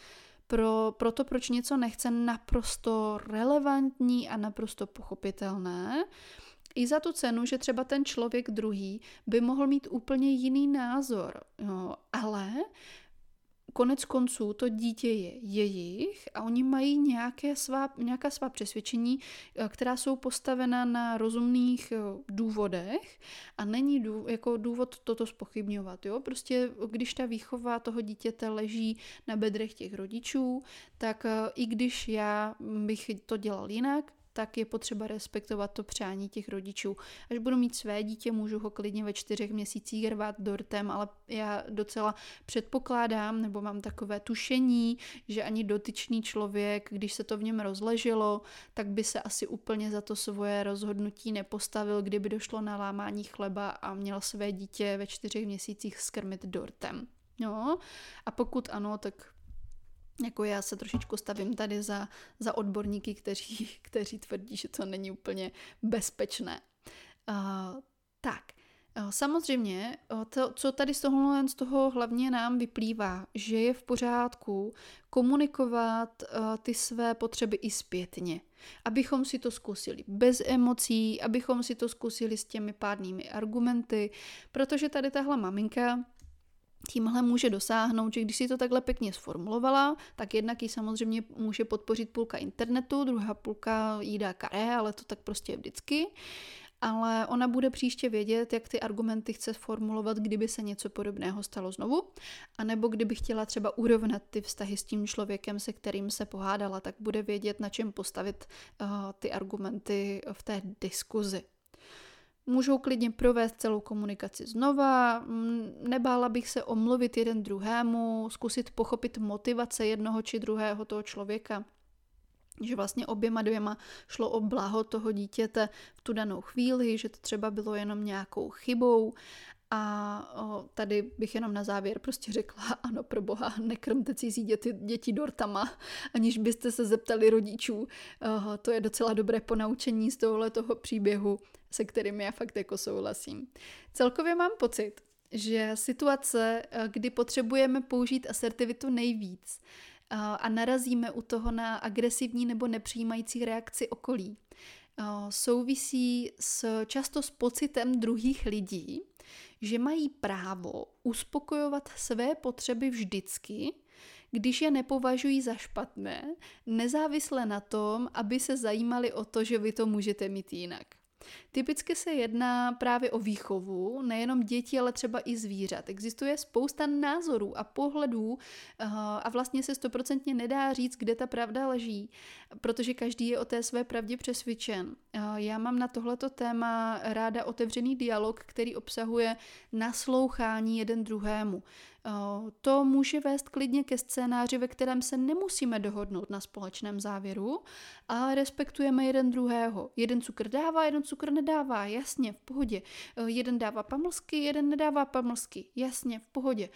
pro, pro to, proč něco nechce, naprosto relevantní a naprosto pochopitelné. I za tu cenu, že třeba ten člověk druhý by mohl mít úplně jiný názor. Jo, ale konec konců to dítě je jejich a oni mají nějaké svá, nějaká svá přesvědčení, eh, která jsou postavena na rozumných eh, důvodech a není dů, jako důvod toto spochybňovat. Jo? Prostě když ta výchova toho dítěte leží na bedrech těch rodičů, tak eh, i když já bych to dělal jinak, tak je potřeba respektovat to přání těch rodičů. Až budu mít své dítě, můžu ho klidně ve čtyřech měsících rvát dortem, ale já docela předpokládám, nebo mám takové tušení, že ani dotyčný člověk, když se to v něm rozleželo, tak by se asi úplně za to svoje rozhodnutí nepostavil, kdyby došlo na lámání chleba a měl své dítě ve čtyřech měsících skrmit dortem. No, a pokud ano, tak jako já se trošičku stavím tady za, za odborníky, kteří, kteří tvrdí, že to není úplně bezpečné. Uh, tak, Samozřejmě, to, co tady z toho, z toho hlavně nám vyplývá, že je v pořádku komunikovat uh, ty své potřeby i zpětně. Abychom si to zkusili bez emocí, abychom si to zkusili s těmi pádnými argumenty, protože tady tahle maminka tímhle může dosáhnout, že když si to takhle pěkně sformulovala, tak jednak ji samozřejmě může podpořit půlka internetu, druhá půlka jí dá karé, ale to tak prostě je vždycky. Ale ona bude příště vědět, jak ty argumenty chce formulovat, kdyby se něco podobného stalo znovu, anebo kdyby chtěla třeba urovnat ty vztahy s tím člověkem, se kterým se pohádala, tak bude vědět, na čem postavit uh, ty argumenty v té diskuzi. Můžou klidně provést celou komunikaci znova, nebála bych se omluvit jeden druhému, zkusit pochopit motivace jednoho či druhého toho člověka. Že vlastně oběma dvěma šlo o blaho toho dítěte v tu danou chvíli, že to třeba bylo jenom nějakou chybou a o, tady bych jenom na závěr prostě řekla, ano, pro boha, nekrmte cizí děti, děti dortama, aniž byste se zeptali rodičů. O, to je docela dobré ponaučení z tohohle toho příběhu, se kterým já fakt jako souhlasím. Celkově mám pocit, že situace, kdy potřebujeme použít asertivitu nejvíc a narazíme u toho na agresivní nebo nepřijímající reakci okolí, souvisí s, často s pocitem druhých lidí, že mají právo uspokojovat své potřeby vždycky, když je nepovažují za špatné, nezávisle na tom, aby se zajímali o to, že vy to můžete mít jinak. Typicky se jedná právě o výchovu, nejenom dětí, ale třeba i zvířat. Existuje spousta názorů a pohledů eh, a vlastně se stoprocentně nedá říct, kde ta pravda leží, protože každý je o té své pravdě přesvědčen. Eh, já mám na tohleto téma ráda otevřený dialog, který obsahuje naslouchání jeden druhému. To může vést klidně ke scénáři, ve kterém se nemusíme dohodnout na společném závěru, ale respektujeme jeden druhého. Jeden cukr dává, jeden cukr nedává, jasně, v pohodě. Jeden dává pamlsky, jeden nedává pamlsky, jasně, v pohodě.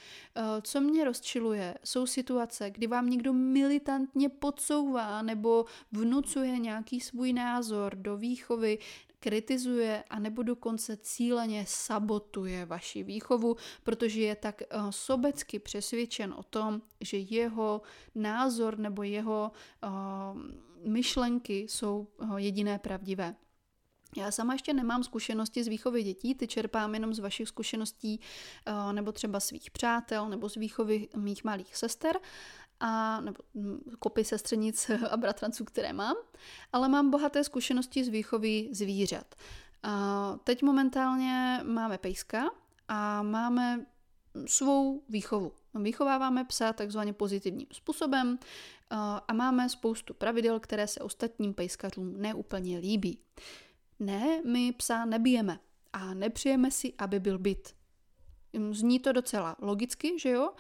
Co mě rozčiluje, jsou situace, kdy vám někdo militantně podsouvá nebo vnucuje nějaký svůj názor do výchovy, kritizuje a nebo dokonce cíleně sabotuje vaši výchovu, protože je tak eh, sobecky přesvědčen o tom, že jeho názor nebo jeho uh, myšlenky jsou uh, jediné pravdivé. Já sama ještě nemám zkušenosti z výchovy dětí, ty čerpám jenom z vašich zkušeností nebo třeba svých přátel nebo z výchovy mých malých sester a, nebo hm, kopy sestřenic a bratranců, které mám, ale mám bohaté zkušenosti z výchovy zvířat. A teď momentálně máme pejska a máme svou výchovu. Vychováváme psa takzvaně pozitivním způsobem a máme spoustu pravidel, které se ostatním pejskařům neúplně líbí. Ne, my psa nebijeme a nepřijeme si, aby byl byt. Zní to docela logicky, že jo?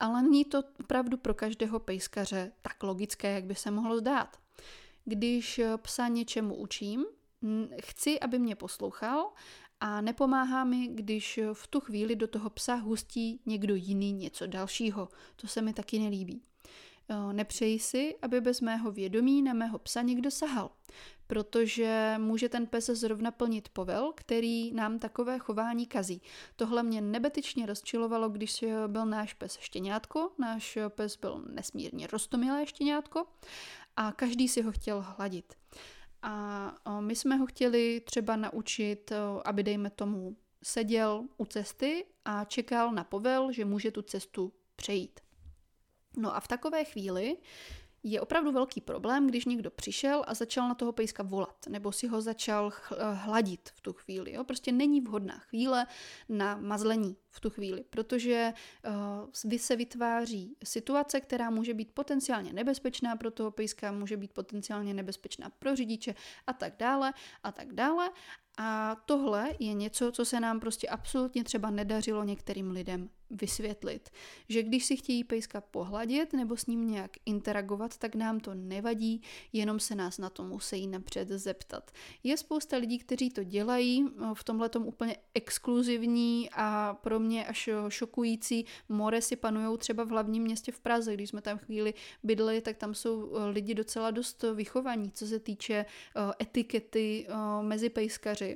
Ale není to opravdu pro každého pejskaře tak logické, jak by se mohlo zdát. Když psa něčemu učím, chci, aby mě poslouchal a nepomáhá mi, když v tu chvíli do toho psa hustí někdo jiný něco dalšího. To se mi taky nelíbí. Nepřeji si, aby bez mého vědomí na mého psa někdo sahal protože může ten pes zrovna plnit povel, který nám takové chování kazí. Tohle mě nebetyčně rozčilovalo, když byl náš pes štěňátko. Náš pes byl nesmírně rostomilé štěňátko a každý si ho chtěl hladit. A my jsme ho chtěli třeba naučit, aby dejme tomu seděl u cesty a čekal na povel, že může tu cestu přejít. No a v takové chvíli je opravdu velký problém, když někdo přišel a začal na toho pejska volat, nebo si ho začal hladit v tu chvíli. Jo? Prostě není vhodná chvíle na mazlení v tu chvíli, protože uh, se vytváří situace, která může být potenciálně nebezpečná pro toho pejska, může být potenciálně nebezpečná pro řidiče a tak dále a tak dále. A tohle je něco, co se nám prostě absolutně třeba nedařilo některým lidem vysvětlit, že když si chtějí pejska pohladit nebo s ním nějak interagovat, tak nám to nevadí, jenom se nás na to musí napřed zeptat. Je spousta lidí, kteří to dělají, v tomhle úplně exkluzivní a pro mě až šokující more si panují třeba v hlavním městě v Praze, když jsme tam chvíli bydleli, tak tam jsou eh, lidi docela dost vychovaní, co se týče eh, etikety eh, mezi pejskaři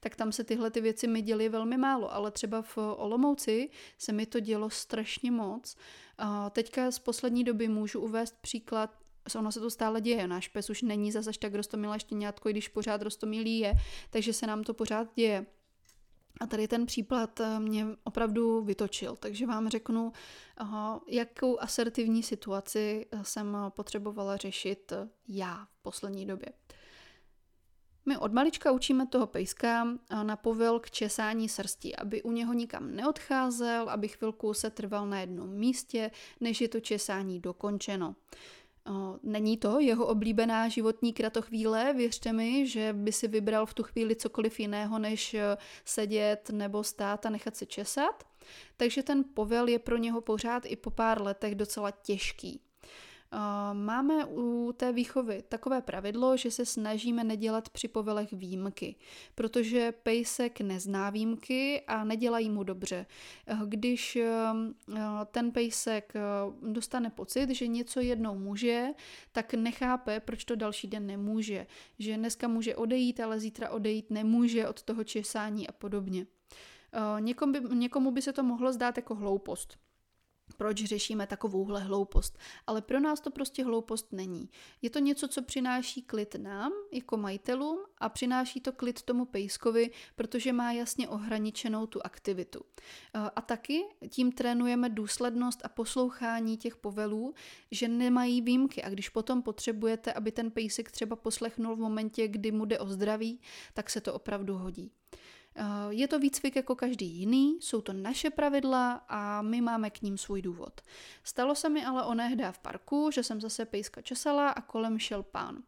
tak tam se tyhle ty věci mi děly velmi málo, ale třeba v Olomouci se mi to dělo strašně moc. A teďka z poslední doby můžu uvést příklad ono se to stále děje, náš pes už není zase až tak rostomilé štěňátko, i když pořád rostomilý je, takže se nám to pořád děje. A tady ten případ eh, mě opravdu vytočil, takže vám řeknu, jakou asertivní situaci jsem potřebovala řešit já v poslední době. My od malička učíme toho pejska na povel k česání srsti, aby u něho nikam neodcházel, aby chvilku se trval na jednom místě, než je to česání dokončeno. Není to jeho oblíbená životní kratochvíle, věřte mi, že by si vybral v tu chvíli cokoliv jiného, než e, sedět nebo stát a nechat se česat. Takže ten povel je pro něho pořád i po pár letech docela těžký. Máme u té výchovy takové pravidlo, že se snažíme nedělat při povelech výjimky, protože pejsek nezná výjimky a nedělají mu dobře. Když ten pejsek dostane pocit, že něco jednou může, tak nechápe, proč to další den nemůže. Že dneska může odejít, ale zítra odejít nemůže od toho česání a podobně. Někomu by, někomu by se to mohlo zdát jako hloupost proč řešíme takovouhle hloupost. Ale pro nás to prostě hloupost není. Je to něco, co přináší klid nám, jako majitelům, a přináší to klid tomu pejskovi, protože má jasně ohraničenou tu aktivitu. A taky tím trénujeme důslednost a poslouchání těch povelů, že nemají výjimky a když potom potřebujete, aby ten pejsek třeba poslechnul v momentě, kdy mu jde o zdraví, tak se to opravdu hodí. Eh, je to výcvik jako každý jiný, jsou to naše pravidla a my máme k ním svůj důvod. Stalo se mi ale onehda v parku, že jsem zase pejska česala a kolem šel pán.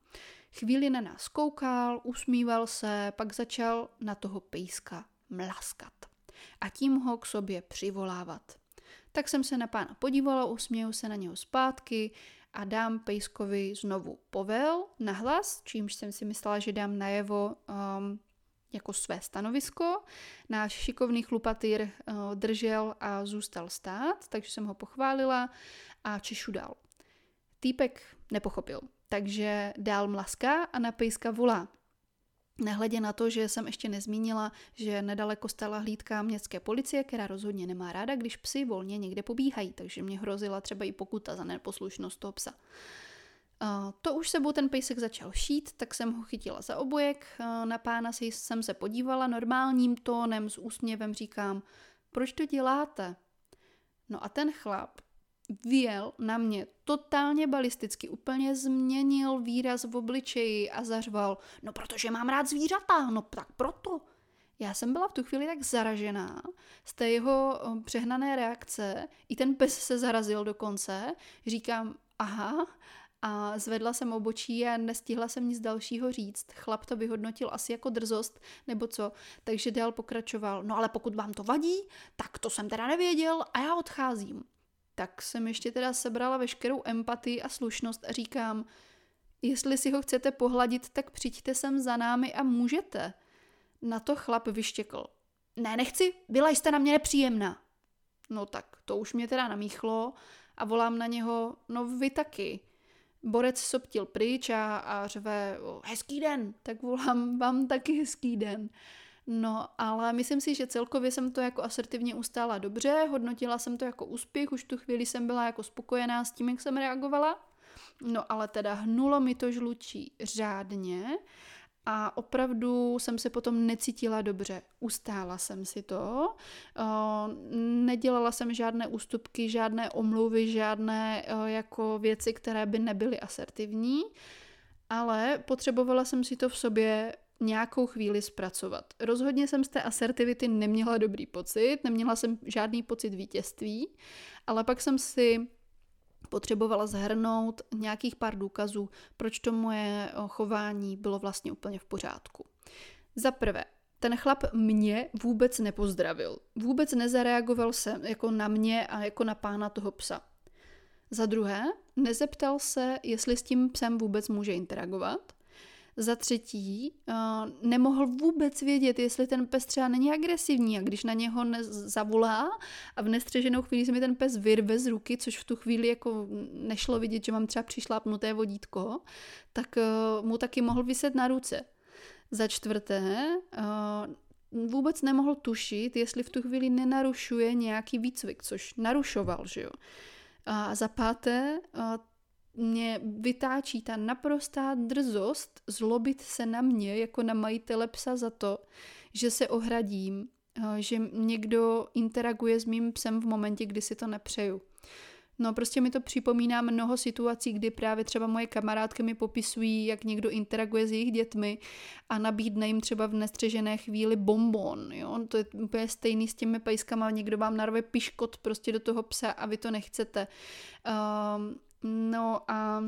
Chvíli na nás koukal, usmíval se, pak začal na toho pejska mlaskat a tím ho k sobě přivolávat. Tak jsem se na pána podívala, usměju se na něho zpátky a dám pejskovi znovu povel na hlas, čímž jsem si myslela, že dám najevo um, jako své stanovisko. Náš šikovný chlupatýr eh, držel a zůstal stát, takže jsem ho pochválila a češu dal. Týpek nepochopil, takže dál mlaská a na pejska volá. Nehledě na to, že jsem ještě nezmínila, že nedaleko stala hlídka městské policie, která rozhodně nemá ráda, když psy volně někde pobíhají, takže mě hrozila třeba i pokuta za neposlušnost toho psa. To už sebou ten pejsek začal šít, tak jsem ho chytila za obojek, na pána si jsem se podívala normálním tónem s úsměvem říkám, proč to děláte? No a ten chlap vyjel na mě totálně balisticky, úplně změnil výraz v obličeji a zařval, no protože mám rád zvířata, no tak proto. Já jsem byla v tu chvíli tak zaražená z té jeho přehnané reakce, i ten pes se zarazil dokonce, říkám, aha, a zvedla jsem obočí a nestihla jsem nic dalšího říct. Chlap to vyhodnotil asi jako drzost nebo co, takže dál pokračoval. No ale pokud vám to vadí, tak to jsem teda nevěděl a já odcházím. Tak jsem ještě teda sebrala veškerou empatii a slušnost a říkám, jestli si ho chcete pohladit, tak přijďte sem za námi a můžete. Na to chlap vyštěkl. Ne, nechci, byla jste na mě nepříjemná. No tak, to už mě teda namíchlo a volám na něho, no vy taky. Borec soptil pryč a, a řve hezký den, tak volám vám taky hezký den. No, ale myslím si, že celkově jsem to jako asertivně ustála dobře, hodnotila jsem to jako úspěch, už tu chvíli jsem byla jako spokojená s tím, jak jsem reagovala. No ale teda hnulo mi to žlučí řádně a opravdu jsem se potom necítila dobře. Ustála jsem si to, nedělala jsem žádné ústupky, žádné omluvy, žádné jako věci, které by nebyly asertivní, ale potřebovala jsem si to v sobě nějakou chvíli zpracovat. Rozhodně jsem z té asertivity neměla dobrý pocit, neměla jsem žádný pocit vítězství, ale pak jsem si potřebovala zhrnout nějakých pár důkazů, proč to moje eh, chování bylo vlastně úplně v pořádku. Za prvé, ten chlap mě vůbec nepozdravil. Vůbec nezareagoval se jako na mě a jako na pána toho psa. Za druhé, nezeptal se, jestli s tím psem vůbec může interagovat. Za třetí, uh, nemohl vůbec vědět, jestli ten pes třeba není agresivní a když na něho zavolá a v nestřeženou chvíli se mi ten pes vyrve z ruky, což v tu chvíli jako nešlo vidět, že mám třeba přišlápnuté vodítko, tak uh, mu taky mohl vyset na ruce. Za čtvrté, uh, vůbec nemohl tušit, jestli v tu chvíli nenarušuje nějaký výcvik, což narušoval, že jo. A za páté, mě vytáčí ta naprostá drzost zlobit se na mě jako na majitele psa za to, že se ohradím, eh, že někdo interaguje s mým psem v momentě, kdy si to nepřeju. No prostě mi to připomíná mnoho situací, kdy právě třeba moje kamarádky mi popisují, jak někdo interaguje s jejich dětmi a nabídne jim třeba v nestřežené chvíli bonbon, jo. To je úplně stejný s těmi pejskama, někdo vám narve piškot prostě do toho psa a vy to nechcete. Um, No a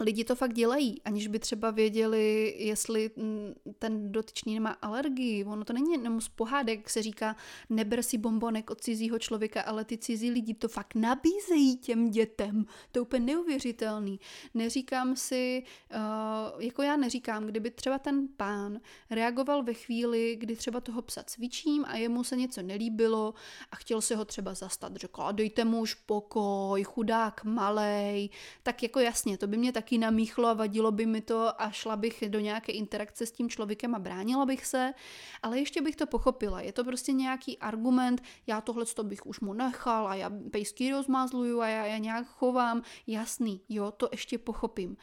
lidi to fakt dělají, aniž by třeba věděli, jestli mm, ten dotyčný nemá alergii. Ono to není jenom z pohádek, se říká, neber si bombonek od cizího člověka, ale ty cizí lidi to fakt nabízejí těm dětem. To je úplně neuvěřitelný. Neříkám si, uh, jako já neříkám, kdyby třeba ten pán reagoval ve chvíli, kdy třeba toho psa cvičím a jemu se něco nelíbilo a chtěl se ho třeba zastat, řekl, dejte mu už pokoj, chudák malej, tak jako jasně, to by mě taky taky namíchlo a vadilo by mi to a šla bych do nějaké interakce s tím člověkem a bránila bych se, ale ještě bych to pochopila. Je to prostě nějaký argument, já tohle to bych už mu nechal a já pejsky rozmázluju a já je nějak chovám, jasný, jo, to ještě pochopím.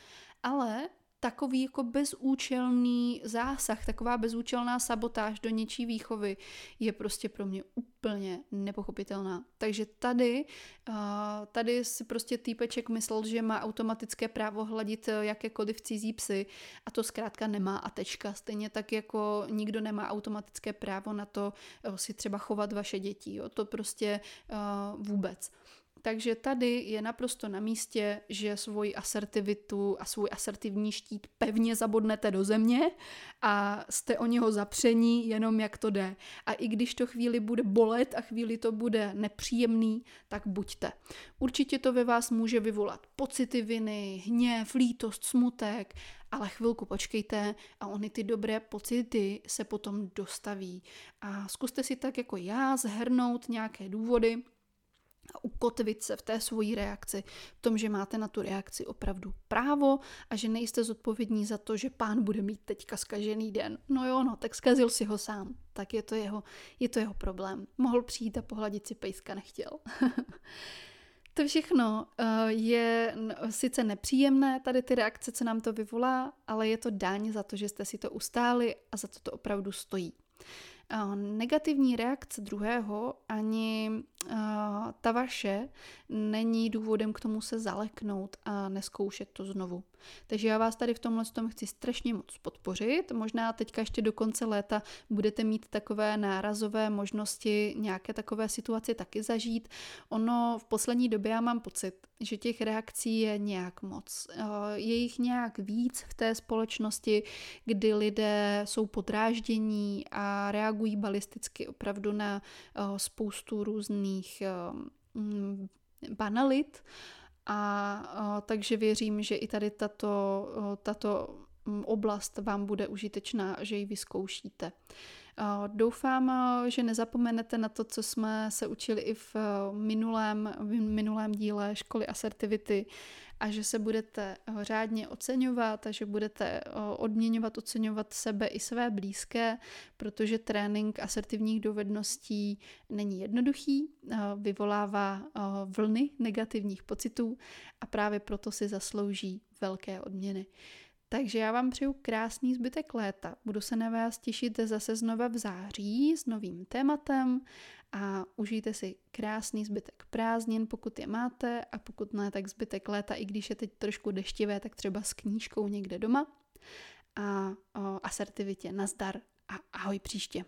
Ale takový jako bezúčelný zásah, taková bezúčelná sabotáž do něčí výchovy je prostě pro mě úplně nepochopitelná. Takže tady, tady si prostě týpeček myslel, že má automatické právo hladit e, jakékoliv cizí psy a to zkrátka nemá a tečka. Stejně tak jako nikdo nemá automatické právo na to e, si třeba chovat vaše děti. Jo? To prostě vůbec. Takže tady je naprosto na místě, že svoji asertivitu a svůj asertivní štít pevně zabodnete do země a jste o něho zapření jenom jak to jde. A i když to chvíli bude bolet a chvíli to bude nepříjemný, tak buďte. Určitě to ve vás může vyvolat pocity viny, hněv, lítost, smutek, ale chvilku počkejte a ony ty dobré pocity se potom dostaví. A zkuste si tak jako já zhrnout nějaké důvody, a ukotvit se v té svojí reakci, v tom, že máte na tu reakci opravdu právo a že nejste zodpovědní za to, že pán bude mít teďka skažený den. No jo, no, tak skazil si ho sám, tak je to jeho, je to jeho problém. Mohl přijít a pohladit si pejska, nechtěl. to všechno uh, je sice nepříjemné, tady ty reakce, co nám to vyvolá, ale je to daň za to, že jste si to ustáli a za to to opravdu stojí negativní reakce druhého ani ta vaše není důvodem k tomu se zaleknout a neskoušet to znovu. Takže já vás tady v tomhle tom chci strašně moc podpořit. Možná teďka ještě do konce léta budete mít takové nárazové možnosti nějaké takové situace taky zažít. Ono v poslední době já mám pocit, že těch reakcí je nějak moc. Je jich nějak víc v té společnosti, kdy lidé jsou podráždění a reagují balisticky opravdu na eh, spoustu různých eh, mm, banalit. A takže věřím, že i tady tato, tato mm, oblast vám bude užitečná, že ji vyzkoušíte. Doufám, že nezapomenete na to, co jsme se učili i v minulém, v minulém díle školy asertivity a že se budete řádně oceňovat a že budete odměňovat, oceňovat sebe i své blízké, protože trénink asertivních dovedností není jednoduchý, vyvolává vlny negativních pocitů a právě proto si zaslouží velké odměny. Takže já vám přeju krásný zbytek léta. Budu se na vás těšit zase znova v září s novým tématem a užijte si krásný zbytek prázdnin, pokud je máte a pokud ne, tak zbytek léta, i když je teď trošku deštivé, tak třeba s knížkou někde doma. A o asertivitě nazdar a ahoj příště.